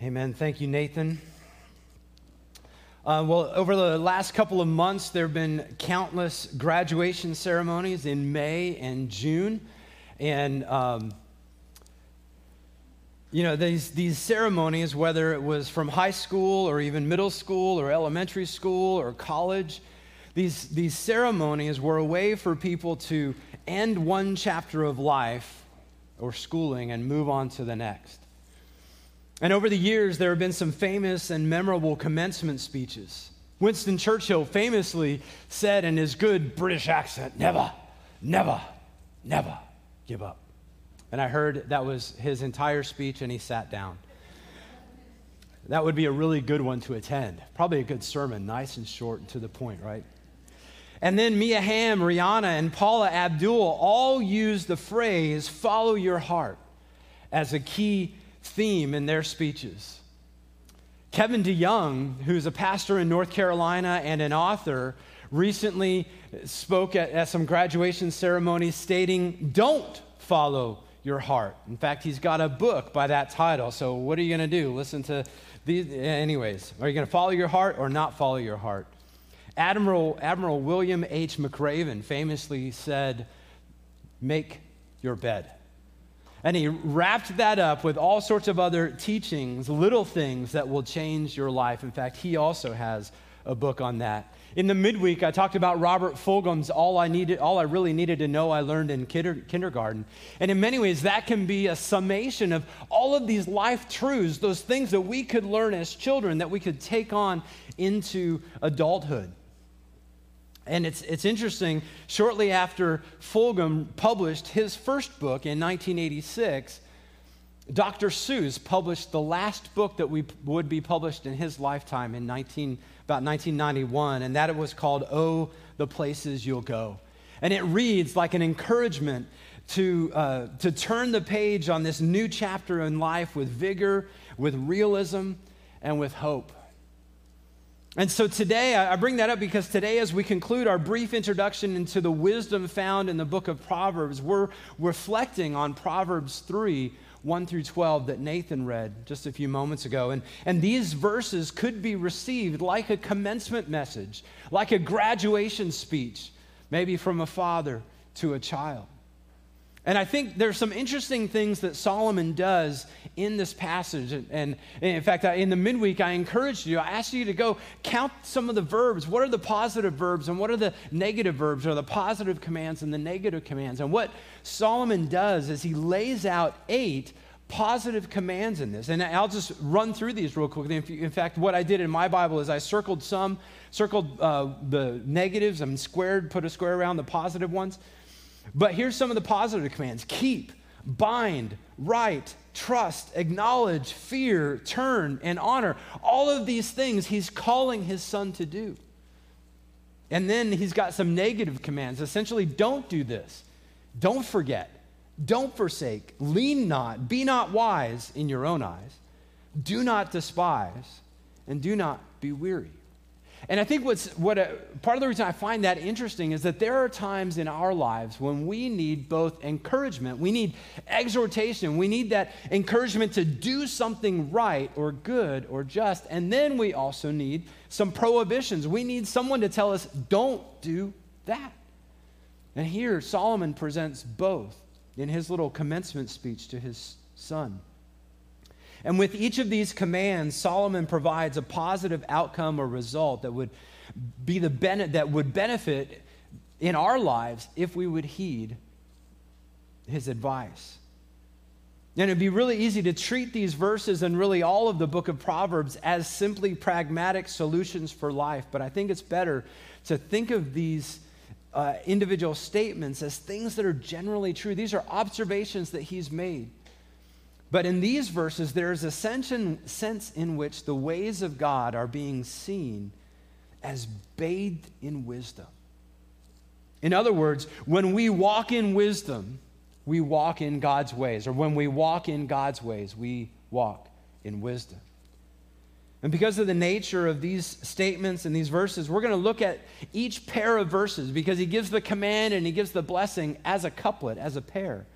Amen. Thank you, Nathan. Uh, well, over the last couple of months, there have been countless graduation ceremonies in May and June. And, um, you know, these, these ceremonies, whether it was from high school or even middle school or elementary school or college, these, these ceremonies were a way for people to end one chapter of life or schooling and move on to the next. And over the years, there have been some famous and memorable commencement speeches. Winston Churchill famously said in his good British accent, Never, never, never give up. And I heard that was his entire speech, and he sat down. That would be a really good one to attend. Probably a good sermon, nice and short and to the point, right? And then Mia Hamm, Rihanna, and Paula Abdul all used the phrase, follow your heart, as a key theme in their speeches. Kevin DeYoung, who's a pastor in North Carolina and an author, recently spoke at, at some graduation ceremonies stating, Don't follow your heart. In fact, he's got a book by that title. So, what are you going to do? Listen to these. Anyways, are you going to follow your heart or not follow your heart? Admiral, Admiral William H. McRaven famously said, Make your bed. And he wrapped that up with all sorts of other teachings, little things that will change your life. In fact, he also has a book on that. In the midweek, I talked about Robert Fulghum's All I Needed, All I Really Needed to Know I Learned in Kindergarten. And in many ways, that can be a summation of all of these life truths, those things that we could learn as children that we could take on into adulthood. And it's, it's interesting, shortly after Fulghum published his first book in 1986, Dr. Seuss published the last book that we, would be published in his lifetime in 19, about 1991, and that was called Oh, the Places You'll Go. And it reads like an encouragement to, uh, to turn the page on this new chapter in life with vigor, with realism, and with hope. And so today, I bring that up because today, as we conclude our brief introduction into the wisdom found in the book of Proverbs, we're reflecting on Proverbs 3 1 through 12 that Nathan read just a few moments ago. And, and these verses could be received like a commencement message, like a graduation speech, maybe from a father to a child. And I think there's some interesting things that Solomon does in this passage. And, and, in fact, in the midweek, I encouraged you, I asked you to go count some of the verbs. What are the positive verbs and what are the negative verbs, or the positive commands and the negative commands? And what Solomon does is he lays out eight positive commands in this. And I'll just run through these real quickly. In fact, what I did in my Bible is I circled some, circled uh, the negatives, and squared, put a square around the positive ones. But here's some of the positive commands keep, bind, write, trust, acknowledge, fear, turn, and honor. All of these things he's calling his son to do. And then he's got some negative commands. Essentially, don't do this. Don't forget. Don't forsake. Lean not. Be not wise in your own eyes. Do not despise. And do not be weary. And I think what's, what a, part of the reason I find that interesting is that there are times in our lives when we need both encouragement, we need exhortation, we need that encouragement to do something right or good or just, and then we also need some prohibitions. We need someone to tell us, don't do that. And here Solomon presents both in his little commencement speech to his son. And with each of these commands, Solomon provides a positive outcome or result that would be the benefit that would benefit in our lives if we would heed his advice. And it'd be really easy to treat these verses and really all of the book of Proverbs as simply pragmatic solutions for life. But I think it's better to think of these uh, individual statements as things that are generally true. These are observations that he's made. But in these verses, there is a sense in which the ways of God are being seen as bathed in wisdom. In other words, when we walk in wisdom, we walk in God's ways. Or when we walk in God's ways, we walk in wisdom. And because of the nature of these statements and these verses, we're going to look at each pair of verses because he gives the command and he gives the blessing as a couplet, as a pair.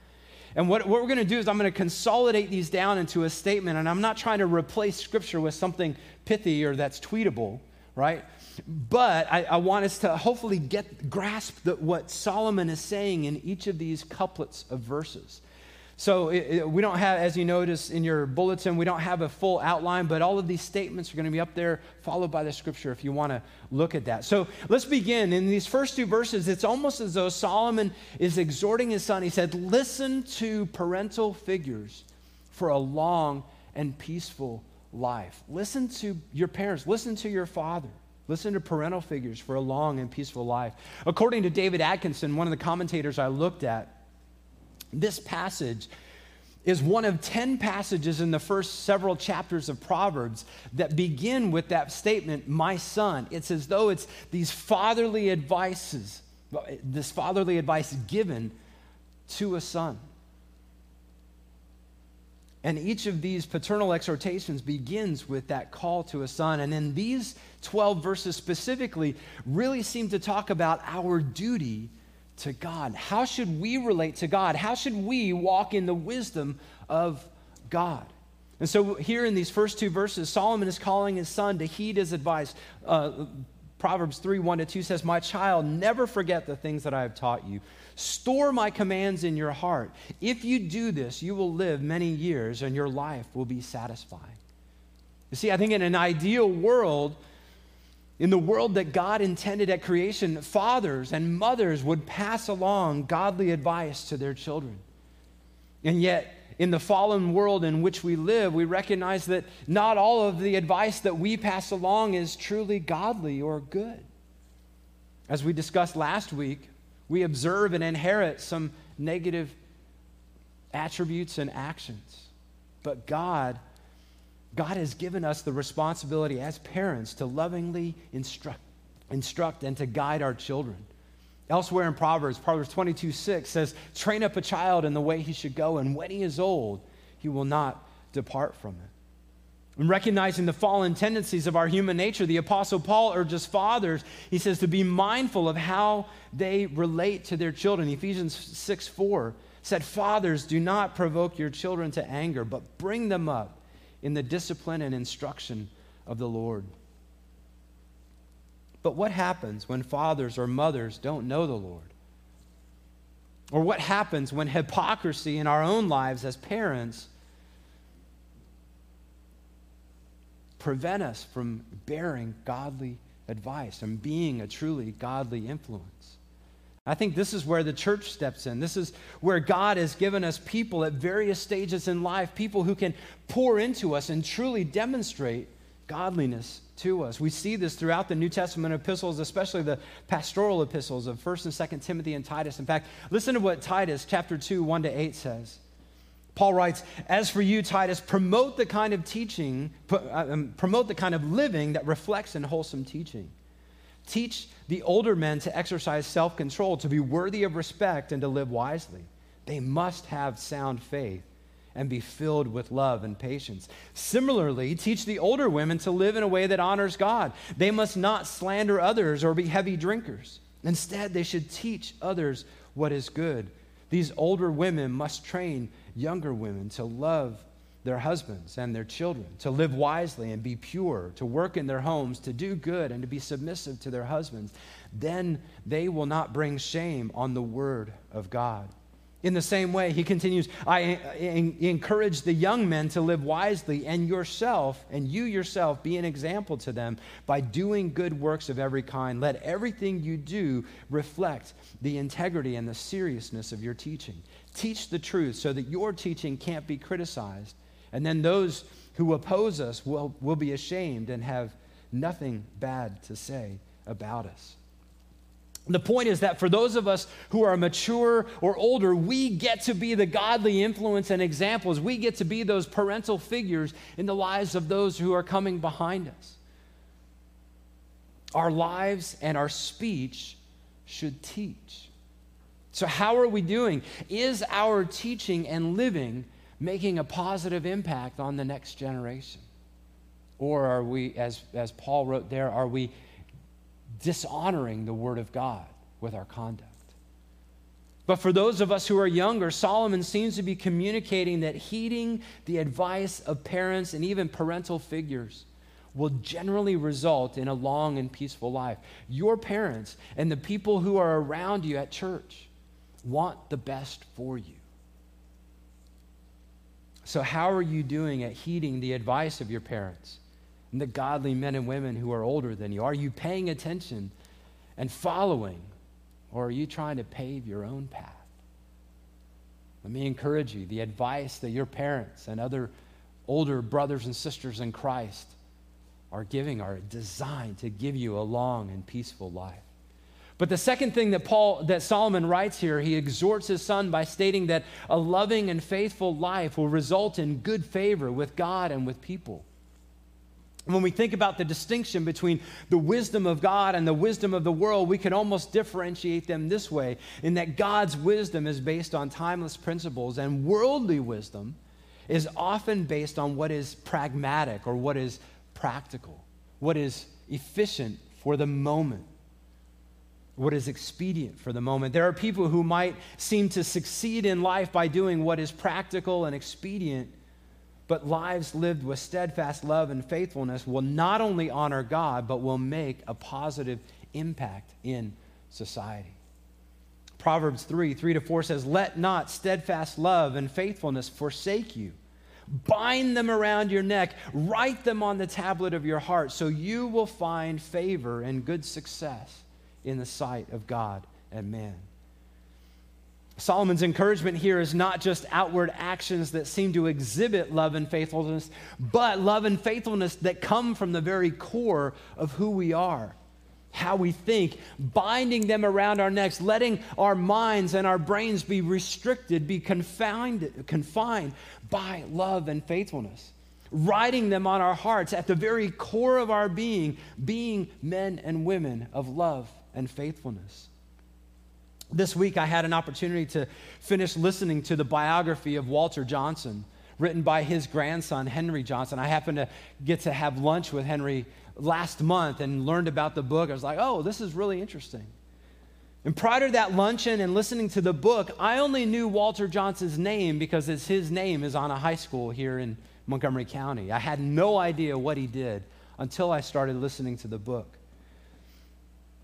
And what, what we're going to do is I'm going to consolidate these down into a statement, and I'm not trying to replace Scripture with something pithy or that's tweetable, right? But I, I want us to hopefully get grasp the, what Solomon is saying in each of these couplets of verses. So it, we don't have, as you notice in your bulletin, we don't have a full outline, but all of these statements are going to be up there, followed by the scripture if you want to look at that. So let's begin. In these first two verses, it's almost as though Solomon is exhorting his son. He said, Listen to parental figures for a long and peaceful life. Listen to your parents, listen to your father. Listen to parental figures for a long and peaceful life. According to David Atkinson, one of the commentators I looked at, this passage is one of 10 passages in the first several chapters of Proverbs that begin with that statement, my son. It's as though it's these fatherly advices, this fatherly advice given to a son. And each of these paternal exhortations begins with that call to a son. And then these 12 verses specifically really seem to talk about our duty to God. How should we relate to God? How should we walk in the wisdom of God? And so, here in these first two verses, Solomon is calling his son to heed his advice. Uh, Proverbs 3 1 to 2 says, My child, never forget the things that I have taught you. Store my commands in your heart. If you do this, you will live many years and your life will be satisfying. You see, I think in an ideal world, in the world that God intended at creation, fathers and mothers would pass along godly advice to their children. And yet, in the fallen world in which we live, we recognize that not all of the advice that we pass along is truly godly or good. As we discussed last week, we observe and inherit some negative attributes and actions. But God God has given us the responsibility as parents to lovingly instruct, instruct and to guide our children. Elsewhere in Proverbs, Proverbs 22 6 says, Train up a child in the way he should go, and when he is old, he will not depart from it. In recognizing the fallen tendencies of our human nature, the Apostle Paul urges fathers, he says, to be mindful of how they relate to their children. Ephesians 6 4 said, Fathers, do not provoke your children to anger, but bring them up in the discipline and instruction of the Lord. But what happens when fathers or mothers don't know the Lord? Or what happens when hypocrisy in our own lives as parents prevent us from bearing godly advice and being a truly godly influence? I think this is where the church steps in. This is where God has given us people at various stages in life, people who can pour into us and truly demonstrate godliness to us. We see this throughout the New Testament epistles, especially the pastoral epistles of 1st and 2nd Timothy and Titus. In fact, listen to what Titus chapter 2, 1 to 8 says. Paul writes, As for you, Titus, promote the kind of teaching, uh, um, promote the kind of living that reflects in wholesome teaching Teach the older men to exercise self control, to be worthy of respect, and to live wisely. They must have sound faith and be filled with love and patience. Similarly, teach the older women to live in a way that honors God. They must not slander others or be heavy drinkers. Instead, they should teach others what is good. These older women must train younger women to love their husbands and their children, to live wisely and be pure, to work in their homes, to do good, and to be submissive to their husbands. Then they will not bring shame on the word of God. In the same way, he continues, I encourage the young men to live wisely, and yourself, and you yourself, be an example to them by doing good works of every kind. Let everything you do reflect the integrity and the seriousness of your teaching. Teach the truth so that your teaching can't be criticized and then those who oppose us will, will be ashamed and have nothing bad to say about us. The point is that for those of us who are mature or older, we get to be the godly influence and examples. We get to be those parental figures in the lives of those who are coming behind us. Our lives and our speech should teach. So, how are we doing? Is our teaching and living making a positive impact on the next generation? Or are we, as, as Paul wrote there, are we dishonoring the Word of God with our conduct? But for those of us who are younger, Solomon seems to be communicating that heeding the advice of parents and even parental figures will generally result in a long and peaceful life. Your parents and the people who are around you at church want the best for you. So, how are you doing at heeding the advice of your parents and the godly men and women who are older than you? Are you paying attention and following, or are you trying to pave your own path? Let me encourage you the advice that your parents and other older brothers and sisters in Christ are giving are designed to give you a long and peaceful life. But the second thing that Paul that Solomon writes here, he exhorts his son by stating that a loving and faithful life will result in good favor with God and with people. When we think about the distinction between the wisdom of God and the wisdom of the world, we can almost differentiate them this way in that God's wisdom is based on timeless principles, and worldly wisdom is often based on what is pragmatic or what is practical, what is efficient for the moment, what is expedient for the moment. There are people who might seem to succeed in life by doing what is practical and expedient but lives lived with steadfast love and faithfulness will not only honor God, but will make a positive impact in society. Proverbs 3 3 to 4 says, Let not steadfast love and faithfulness forsake you. Bind them around your neck, write them on the tablet of your heart, so you will find favor and good success in the sight of God and man. Solomon's encouragement here is not just outward actions that seem to exhibit love and faithfulness, but love and faithfulness that come from the very core of who we are, how we think, binding them around our necks, letting our minds and our brains be restricted, be confined, confined by love and faithfulness, writing them on our hearts at the very core of our being, being men and women of love and faithfulness. This week, I had an opportunity to finish listening to the biography of Walter Johnson, written by his grandson, Henry Johnson. I happened to get to have lunch with Henry last month and learned about the book. I was like, oh, this is really interesting. And prior to that luncheon and listening to the book, I only knew Walter Johnson's name because it's his name is on a high school here in Montgomery County. I had no idea what he did until I started listening to the book.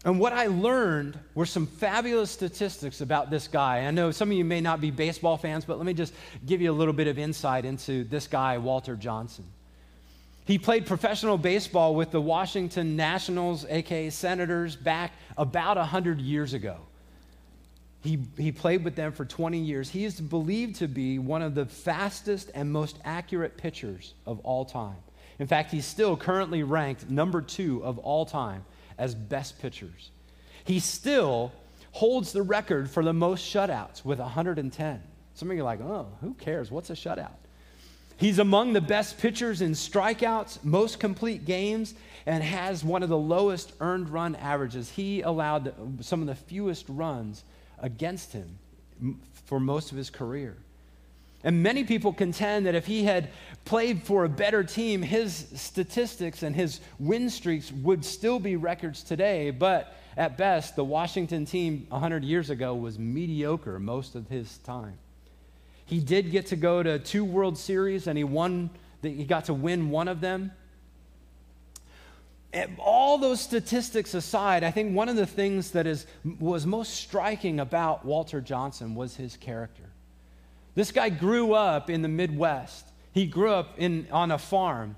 And what I learned were some fabulous statistics about this guy. I know some of you may not be baseball fans, but let me just give you a little bit of insight into this guy, Walter Johnson. He played professional baseball with the Washington Nationals, aka Senators, back about 100 years ago. He, he played with them for 20 years. He is believed to be one of the fastest and most accurate pitchers of all time. In fact, he's still currently ranked number two of all time as best pitchers. He still holds the record for the most shutouts with 110. Some of you are like, oh, who cares? What's a shutout? He's among the best pitchers in strikeouts, most complete games, and has one of the lowest earned run averages. He allowed some of the fewest runs against him for most of his career. And many people contend that if he had played for a better team, his statistics and his win streaks would still be records today. But at best, the Washington team 100 years ago was mediocre most of his time. He did get to go to two World Series and he won, he got to win one of them. And all those statistics aside, I think one of the things that is, was most striking about Walter Johnson was his character. This guy grew up in the Midwest. He grew up in, on a farm.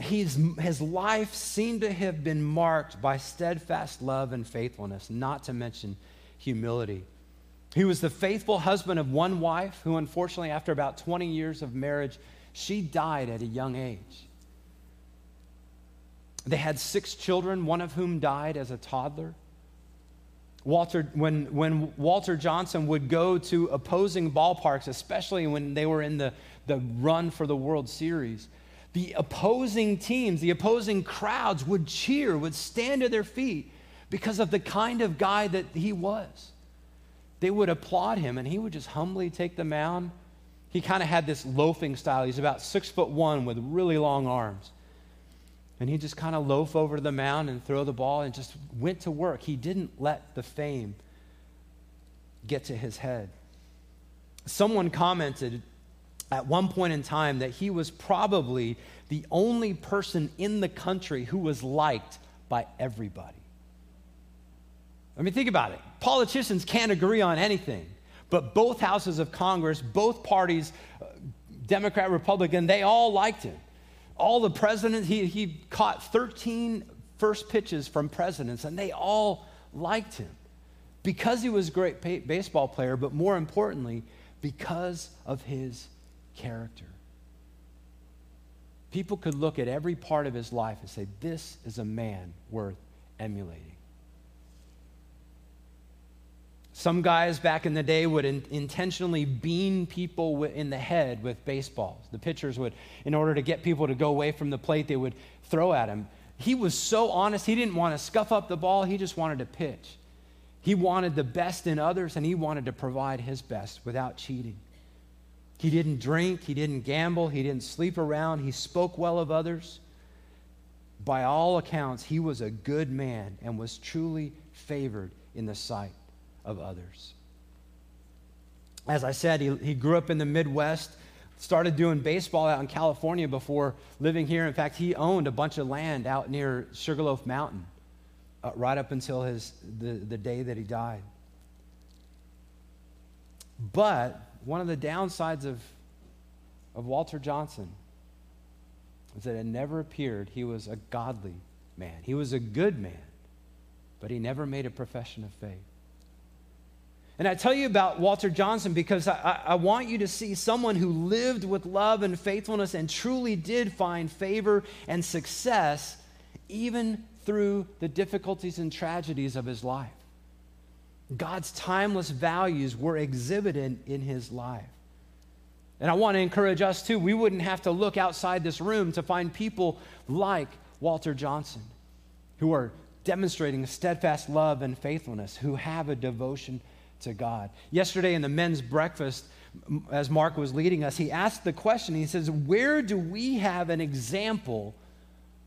He's, his life seemed to have been marked by steadfast love and faithfulness, not to mention humility. He was the faithful husband of one wife who, unfortunately, after about 20 years of marriage, she died at a young age. They had six children, one of whom died as a toddler. Walter, when, when Walter Johnson would go to opposing ballparks, especially when they were in the, the run for the World Series, the opposing teams, the opposing crowds would cheer, would stand to their feet because of the kind of guy that he was. They would applaud him, and he would just humbly take the mound. He kind of had this loafing style. He's about six foot one with really long arms. And he just kind of loaf over the mound and throw the ball and just went to work. He didn't let the fame get to his head. Someone commented at one point in time that he was probably the only person in the country who was liked by everybody. I mean, think about it. Politicians can't agree on anything, but both houses of Congress, both parties, uh, Democrat, Republican, they all liked him. All the presidents, he, he caught 13 first pitches from presidents, and they all liked him because he was a great baseball player, but more importantly, because of his character. People could look at every part of his life and say, This is a man worth emulating. Some guys back in the day would in, intentionally bean people in the head with baseballs. The pitchers would, in order to get people to go away from the plate, they would throw at him. He was so honest, he didn't want to scuff up the ball, he just wanted to pitch. He wanted the best in others, and he wanted to provide his best without cheating. He didn't drink, he didn't gamble, he didn't sleep around, he spoke well of others. By all accounts, he was a good man and was truly favored in the sight of others. As I said, he, he grew up in the Midwest, started doing baseball out in California before living here. In fact, he owned a bunch of land out near Sugarloaf Mountain uh, right up until his, the, the day that he died. But one of the downsides of, of Walter Johnson is that it never appeared he was a godly man. He was a good man, but he never made a profession of faith. And I tell you about Walter Johnson because I, I, want you to see someone who lived with love and faithfulness and truly did find favor and success even through the difficulties and tragedies of his life. God's timeless values were exhibited in his life. And I want to encourage us too. We wouldn't have to look outside this room to find people like Walter Johnson who are demonstrating steadfast love and faithfulness, who have a devotion to God. Yesterday in the men's breakfast, as Mark was leading us, he asked the question he says, Where do we have an example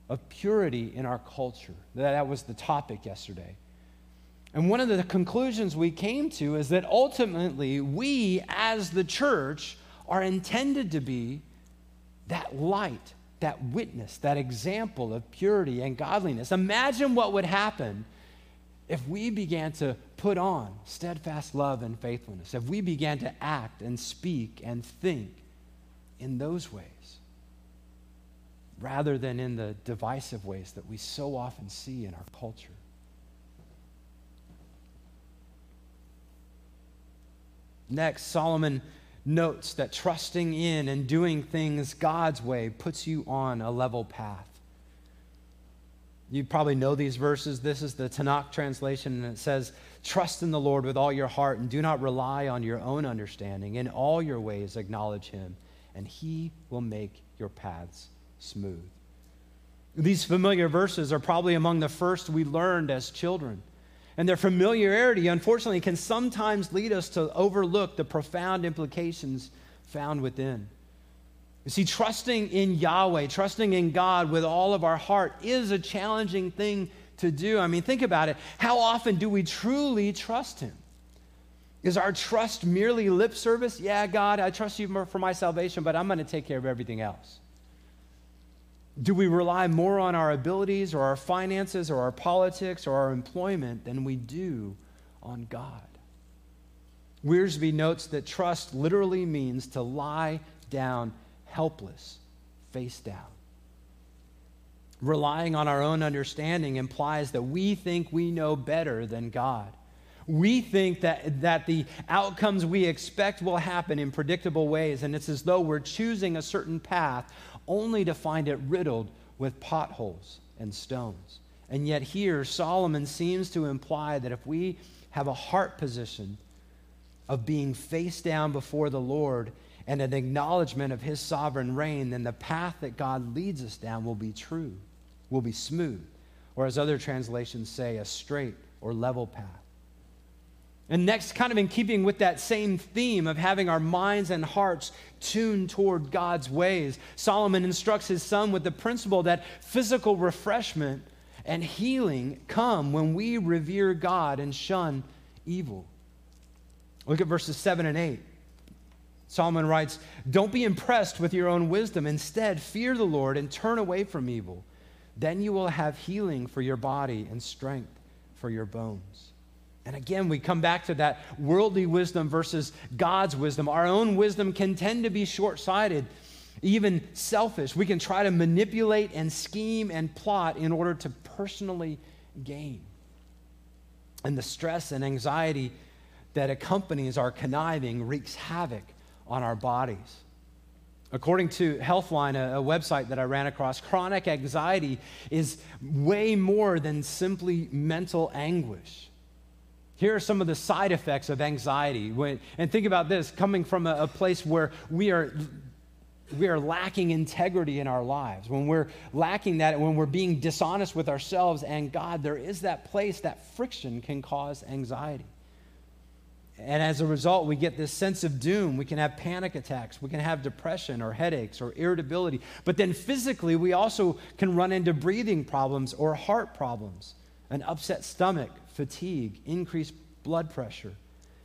of purity in our culture? That was the topic yesterday. And one of the conclusions we came to is that ultimately we, as the church, are intended to be that light, that witness, that example of purity and godliness. Imagine what would happen if we began to put on steadfast love and faithfulness, if we began to act and speak and think in those ways, rather than in the divisive ways that we so often see in our culture. Next, Solomon notes that trusting in and doing things God's way puts you on a level path. You probably know these verses. This is the Tanakh translation, and it says, Trust in the Lord with all your heart and do not rely on your own understanding. In all your ways, acknowledge him, and he will make your paths smooth. These familiar verses are probably among the first we learned as children. And their familiarity, unfortunately, can sometimes lead us to overlook the profound implications found within. You see, trusting in Yahweh, trusting in God with all of our heart is a challenging thing to do. I mean, think about it. How often do we truly trust Him? Is our trust merely lip service? Yeah, God, I trust you for my salvation, but I'm going to take care of everything else. Do we rely more on our abilities or our finances or our politics or our employment than we do on God? Wiersbe notes that trust literally means to lie down helpless, face down. Relying on our own understanding implies that we think we know better than God. We think that, that the outcomes we expect will happen in predictable ways, and it's as though we're choosing a certain path only to find it riddled with potholes and stones. And yet, here, Solomon seems to imply that if we have a heart position of being face down before the Lord and an acknowledgement of his sovereign reign, then the path that God leads us down will be true, will be smooth, or as other translations say, a straight or level path. And next, kind of in keeping with that same theme of having our minds and hearts tuned toward God's ways, Solomon instructs his son with the principle that physical refreshment and healing come when we revere God and shun evil. Look at verses 7 and 8. Solomon writes, Don't be impressed with your own wisdom. Instead, fear the Lord and turn away from evil. Then you will have healing for your body and strength for your bones. And again, we come back to that worldly wisdom versus God's wisdom. Our own wisdom can tend to be short sighted, even selfish. We can try to manipulate and scheme and plot in order to personally gain. And the stress and anxiety that accompanies our conniving wreaks havoc on our bodies. According to Healthline, a, a, website that I ran across, chronic anxiety is way more than simply mental anguish. Here are some of the side effects of anxiety. When, and think about this coming from a, a place where we are, we are lacking integrity in our lives. When we're lacking that, when we're being dishonest with ourselves and God, there is that place that friction can cause anxiety. And as a result, we get this sense of doom. We can have panic attacks. We can have depression or headaches or irritability. But then physically, we also can run into breathing problems or heart problems, an upset stomach, fatigue, increased blood pressure,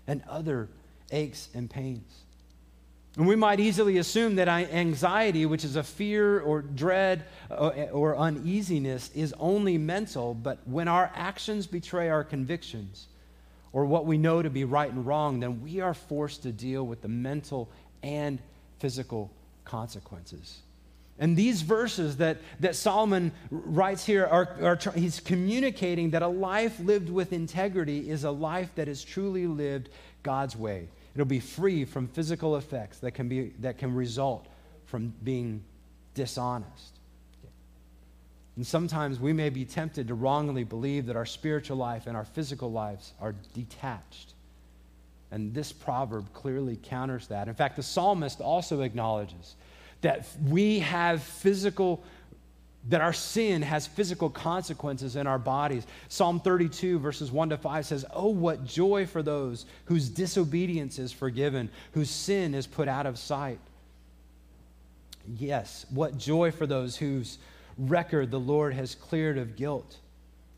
and other aches and pains. And we might easily assume that anxiety, which is a fear or dread uh, or uneasiness, is only mental, but when our actions betray our convictions, or what we know to be right and wrong, then we are forced to deal with the mental and physical consequences. And these verses that, that Solomon writes here are, are, he's communicating that a life lived with integrity is a life that is truly lived God's way. It'll be free from physical effects that can, be, that can result from being dishonest. And sometimes we may be tempted to wrongly believe that our spiritual life and our physical lives are detached. And this proverb clearly counters that. In fact, the psalmist also acknowledges that we have physical that our sin has physical consequences in our bodies. Psalm 32, verses 1 to 5 says, Oh, what joy for those whose disobedience is forgiven, whose sin is put out of sight. Yes, what joy for those whose record the Lord has cleared of guilt,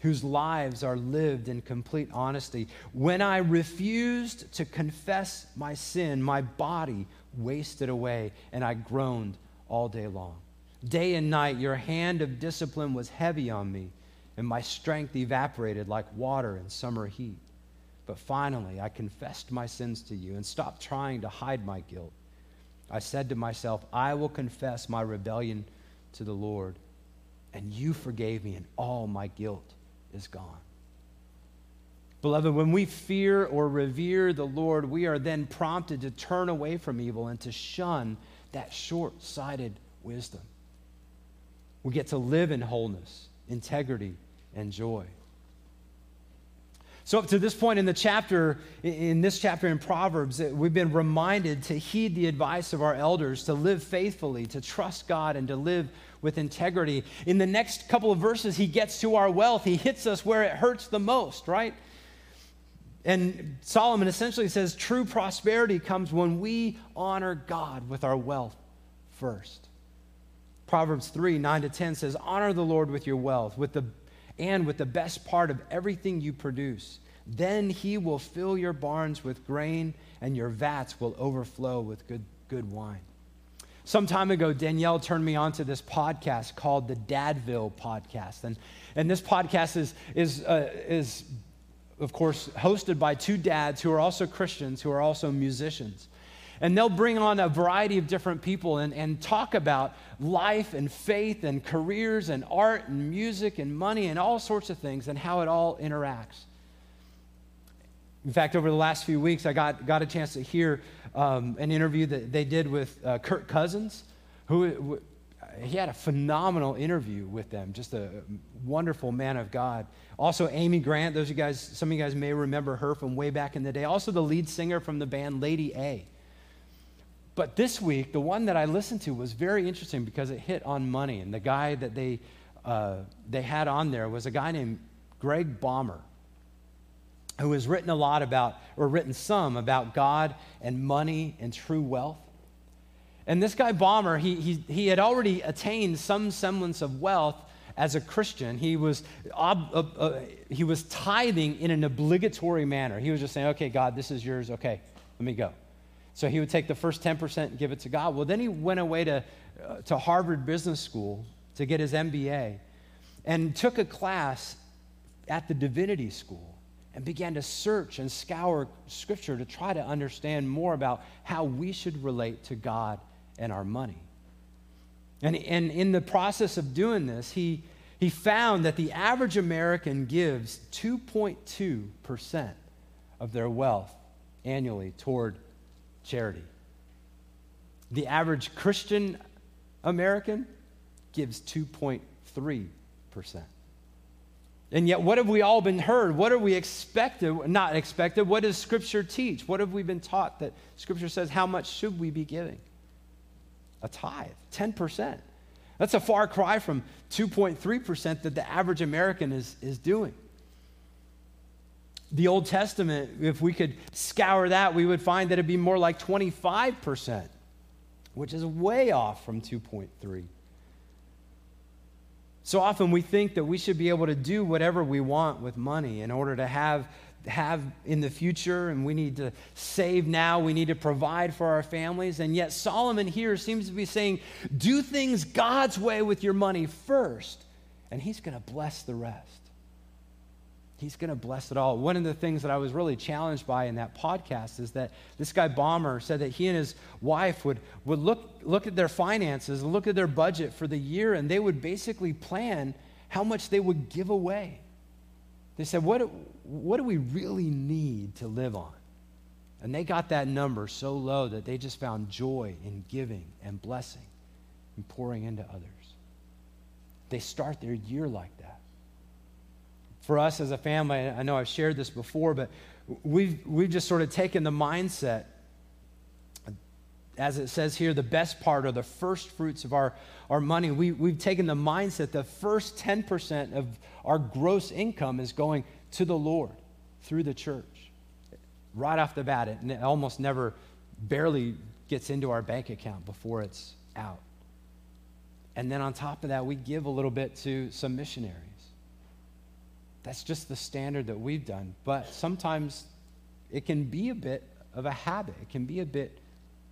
whose lives are lived in complete honesty. When I refused to confess my sin, my body wasted away, and I groaned all day long. Day and night, your hand of discipline was heavy on me, and my strength evaporated like water in summer heat. But finally, I confessed my sins to you and stopped trying to hide my guilt. I said to myself, I will confess my rebellion to the Lord and you forgave me, and all my guilt is gone. Beloved, when we fear or revere the Lord, we are then prompted to turn away from evil and to shun that short sighted wisdom. We get to live in wholeness, integrity, and joy. So, up to this point in the chapter, in this chapter in Proverbs, eh, we've been reminded to heed the advice of our elders, to live faithfully, to trust God, and to live with integrity. In the next couple of verses, he gets to our wealth. He hits us where it hurts the most, right? And Solomon essentially says true prosperity comes when we honor God with our wealth first. Proverbs 3 9 to 10 says, Honor the Lord with your wealth, with the and with the best part of everything you produce. Then he will fill your barns with grain, and your vats will overflow with good, good wine. Some time ago, Danielle turned me on to this podcast called the Dadville Podcast. And, and this podcast is, is, uh, is, of course, hosted by two dads who are also Christians, who are also musicians. And they'll bring on a variety of different people and, and talk about life and faith and careers and art and music and money and all sorts of things and how it all interacts. In fact, over the last few weeks, I got, got a chance to hear um, an interview that they did with uh, Kirk Cousins, who he had a phenomenal interview with them, just a wonderful man of God. Also, Amy Grant, those of you guys, some of you guys may remember her from way back in the day. Also, the lead singer from the band Lady A. But this week, the one that I listened to was very interesting because it hit on money. And the guy that they, uh, they had on there was a guy named Greg Baumer, who has written a lot about, or written some about God and money and true wealth. And this guy, Baumer, he, he, he had already attained some semblance of wealth as a Christian. He was, uh, uh, he was tithing in an obligatory manner. He was just saying, okay, God, this is yours. Okay, Let me go. So he would take the first 10% and give it to God. Well, then he went away to, uh, to Harvard Business School to get his MBA and took a class at the divinity school and began to search and scour scripture to try to understand more about how we should relate to God and our money. And, and in the process of doing this, he, he found that the average American gives 2.2% of their wealth annually toward charity. The average Christian American gives 2.3%. And yet, what have we all been heard? What are we expected, not expected? What does Scripture teach? What have we been taught that Scripture says how much should we be giving? A tithe, 10%. That's a far cry from 2.3% that the average American is, is doing. The Old Testament, if we could scour that, we would find that it'd be more like 25%, which is way off from 2.3. So often we think that we should be able to do whatever we want with money in order to have, have in the future, and we need to save now, we need to provide for our families. And yet, Solomon here seems to be saying, do things God's way with your money first, and He's going to bless the rest. He's going to bless it all. One of the things that I was really challenged by in that podcast is that this guy Baumer said that he and his wife would, would look, look at their finances and look at their budget for the year, and they would basically plan how much they would give away. They said, What, what do we really need to live on? And they got that number so low that they just found joy in giving and blessing and pouring into others. They start their year like that for us as a family, I know I've shared this before, but we've, we've just sort of taken the mindset, as it says here, the best part or the first fruits of our, our money. We, we've taken the mindset the first 10% of our gross income is going to the Lord through the church. Right off the bat, it almost never, barely gets into our bank account before it's out. And then on top of that, we give a little bit to some missionaries. That's just the standard that we've done. But sometimes it can be a bit of a habit, it can be a bit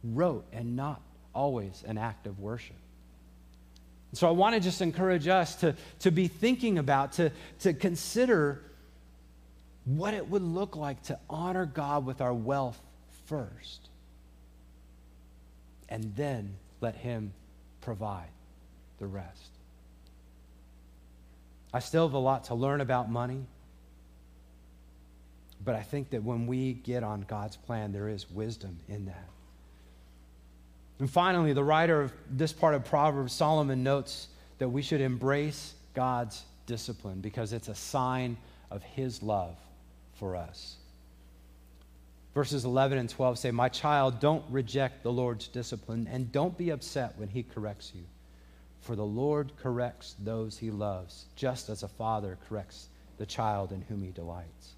rote and not always an act of worship. So I want to just encourage us to, to be thinking about, to, to consider what it would look like to honor God with our wealth first, and then let Him provide the rest. I still have a lot to learn about money. But I think that when we get on God's plan, there is wisdom in that. And finally, the writer of this part of Proverbs, Solomon, notes that we should embrace God's discipline because it's a sign of his love for us. Verses 11 and 12 say, My child, don't reject the Lord's discipline and don't be upset when he corrects you. For the Lord corrects those he loves, just as a father corrects the child in whom he delights.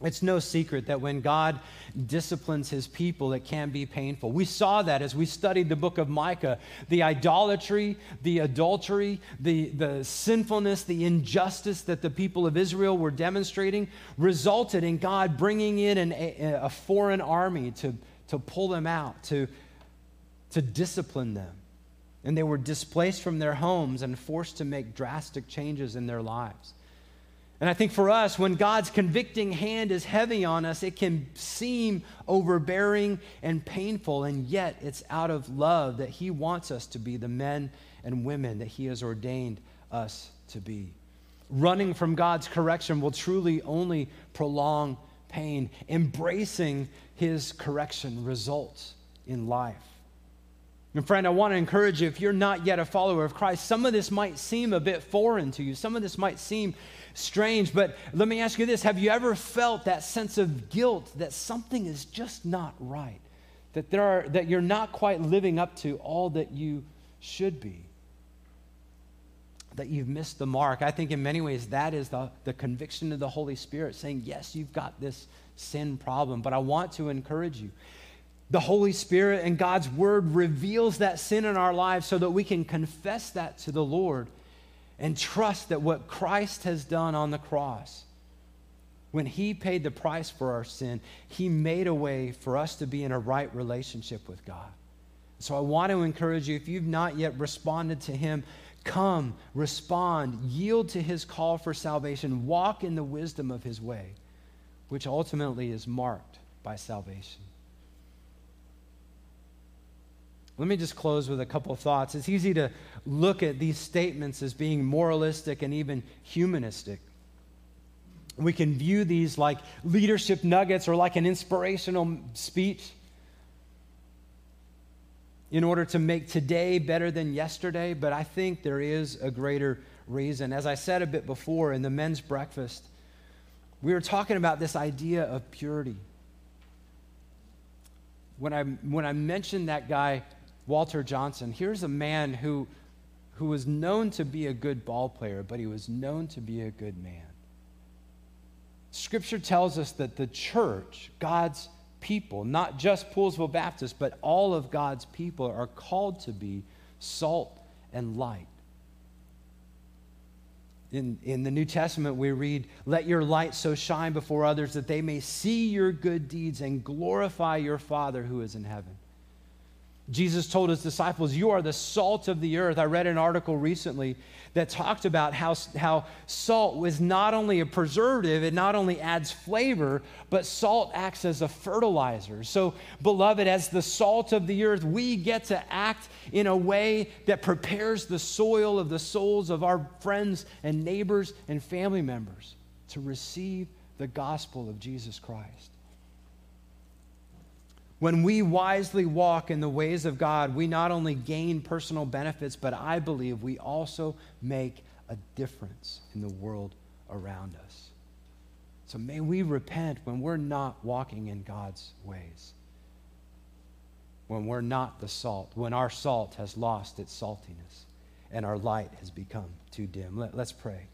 It's no secret that when God disciplines his people, it can be painful. We saw that as we studied the book of Micah. The idolatry, the adultery, the, the sinfulness, the injustice that the people of Israel were demonstrating resulted in God bringing in an, a, a foreign army to, to pull them out, to, to discipline them and they were displaced from their homes and forced to make drastic changes in their lives. And I think for us, when God's convicting hand is heavy on us, it can seem overbearing and painful, and yet it's out of love that He wants us to be the men and women that He has ordained us to be. Running from God's correction will truly only prolong pain. Embracing His correction results in life. And friend, I want to encourage you if you're not yet a follower of Christ, some of this might seem a bit foreign to you. Some of this might seem strange, but let me ask you this Have you ever felt that sense of guilt that something is just not right? That, there are, that you're not quite living up to all that you should be? That you've missed the mark? I think in many ways that is the, the conviction of the Holy Spirit saying, Yes, you've got this sin problem, but I want to encourage you the Holy Spirit and God's Word reveals that sin in our lives so that we can confess that to the Lord and trust that what Christ has done on the cross When he paid the price for our sin, he made a way for us to be in a right relationship with God. So I want to encourage you if you've not yet responded to him, come, respond, yield to his call for salvation, walk in the wisdom of his way, which ultimately is marked by salvation. Let me just close with a couple of thoughts. It's easy to look at these statements as being moralistic and even humanistic. We can view these like leadership nuggets or like an inspirational speech in order to make today better than yesterday, but I think there is a greater reason. As I said a bit before in the men's breakfast, we were talking about this idea of purity. When I, when I mentioned that guy, Walter Johnson, here's a man who, who was known to be a good ball player, but he was known to be a good man. Scripture tells us that the church, God's people, not just Poolesville Baptist, but all of God's people, are called to be salt and light. In, in the New Testament, we read, Let your light so shine before others that they may see your good deeds and glorify your Father who is in heaven. Jesus told his disciples, You are the salt of the earth. I read an article recently that talked about how, how salt was not only a preservative, it not only adds flavor, but salt acts as a fertilizer. So, beloved, as the salt of the earth, we get to act in a way that prepares the soil of the souls of our friends and neighbors and family members to receive the gospel of Jesus Christ. When we wisely walk in the ways of God, we not only gain personal benefits, but I believe we also make a difference in the world around us. So may we repent when we're not walking in God's ways, when we're not the salt, when our salt has lost its saltiness and our light has become too dim. Let, us pray.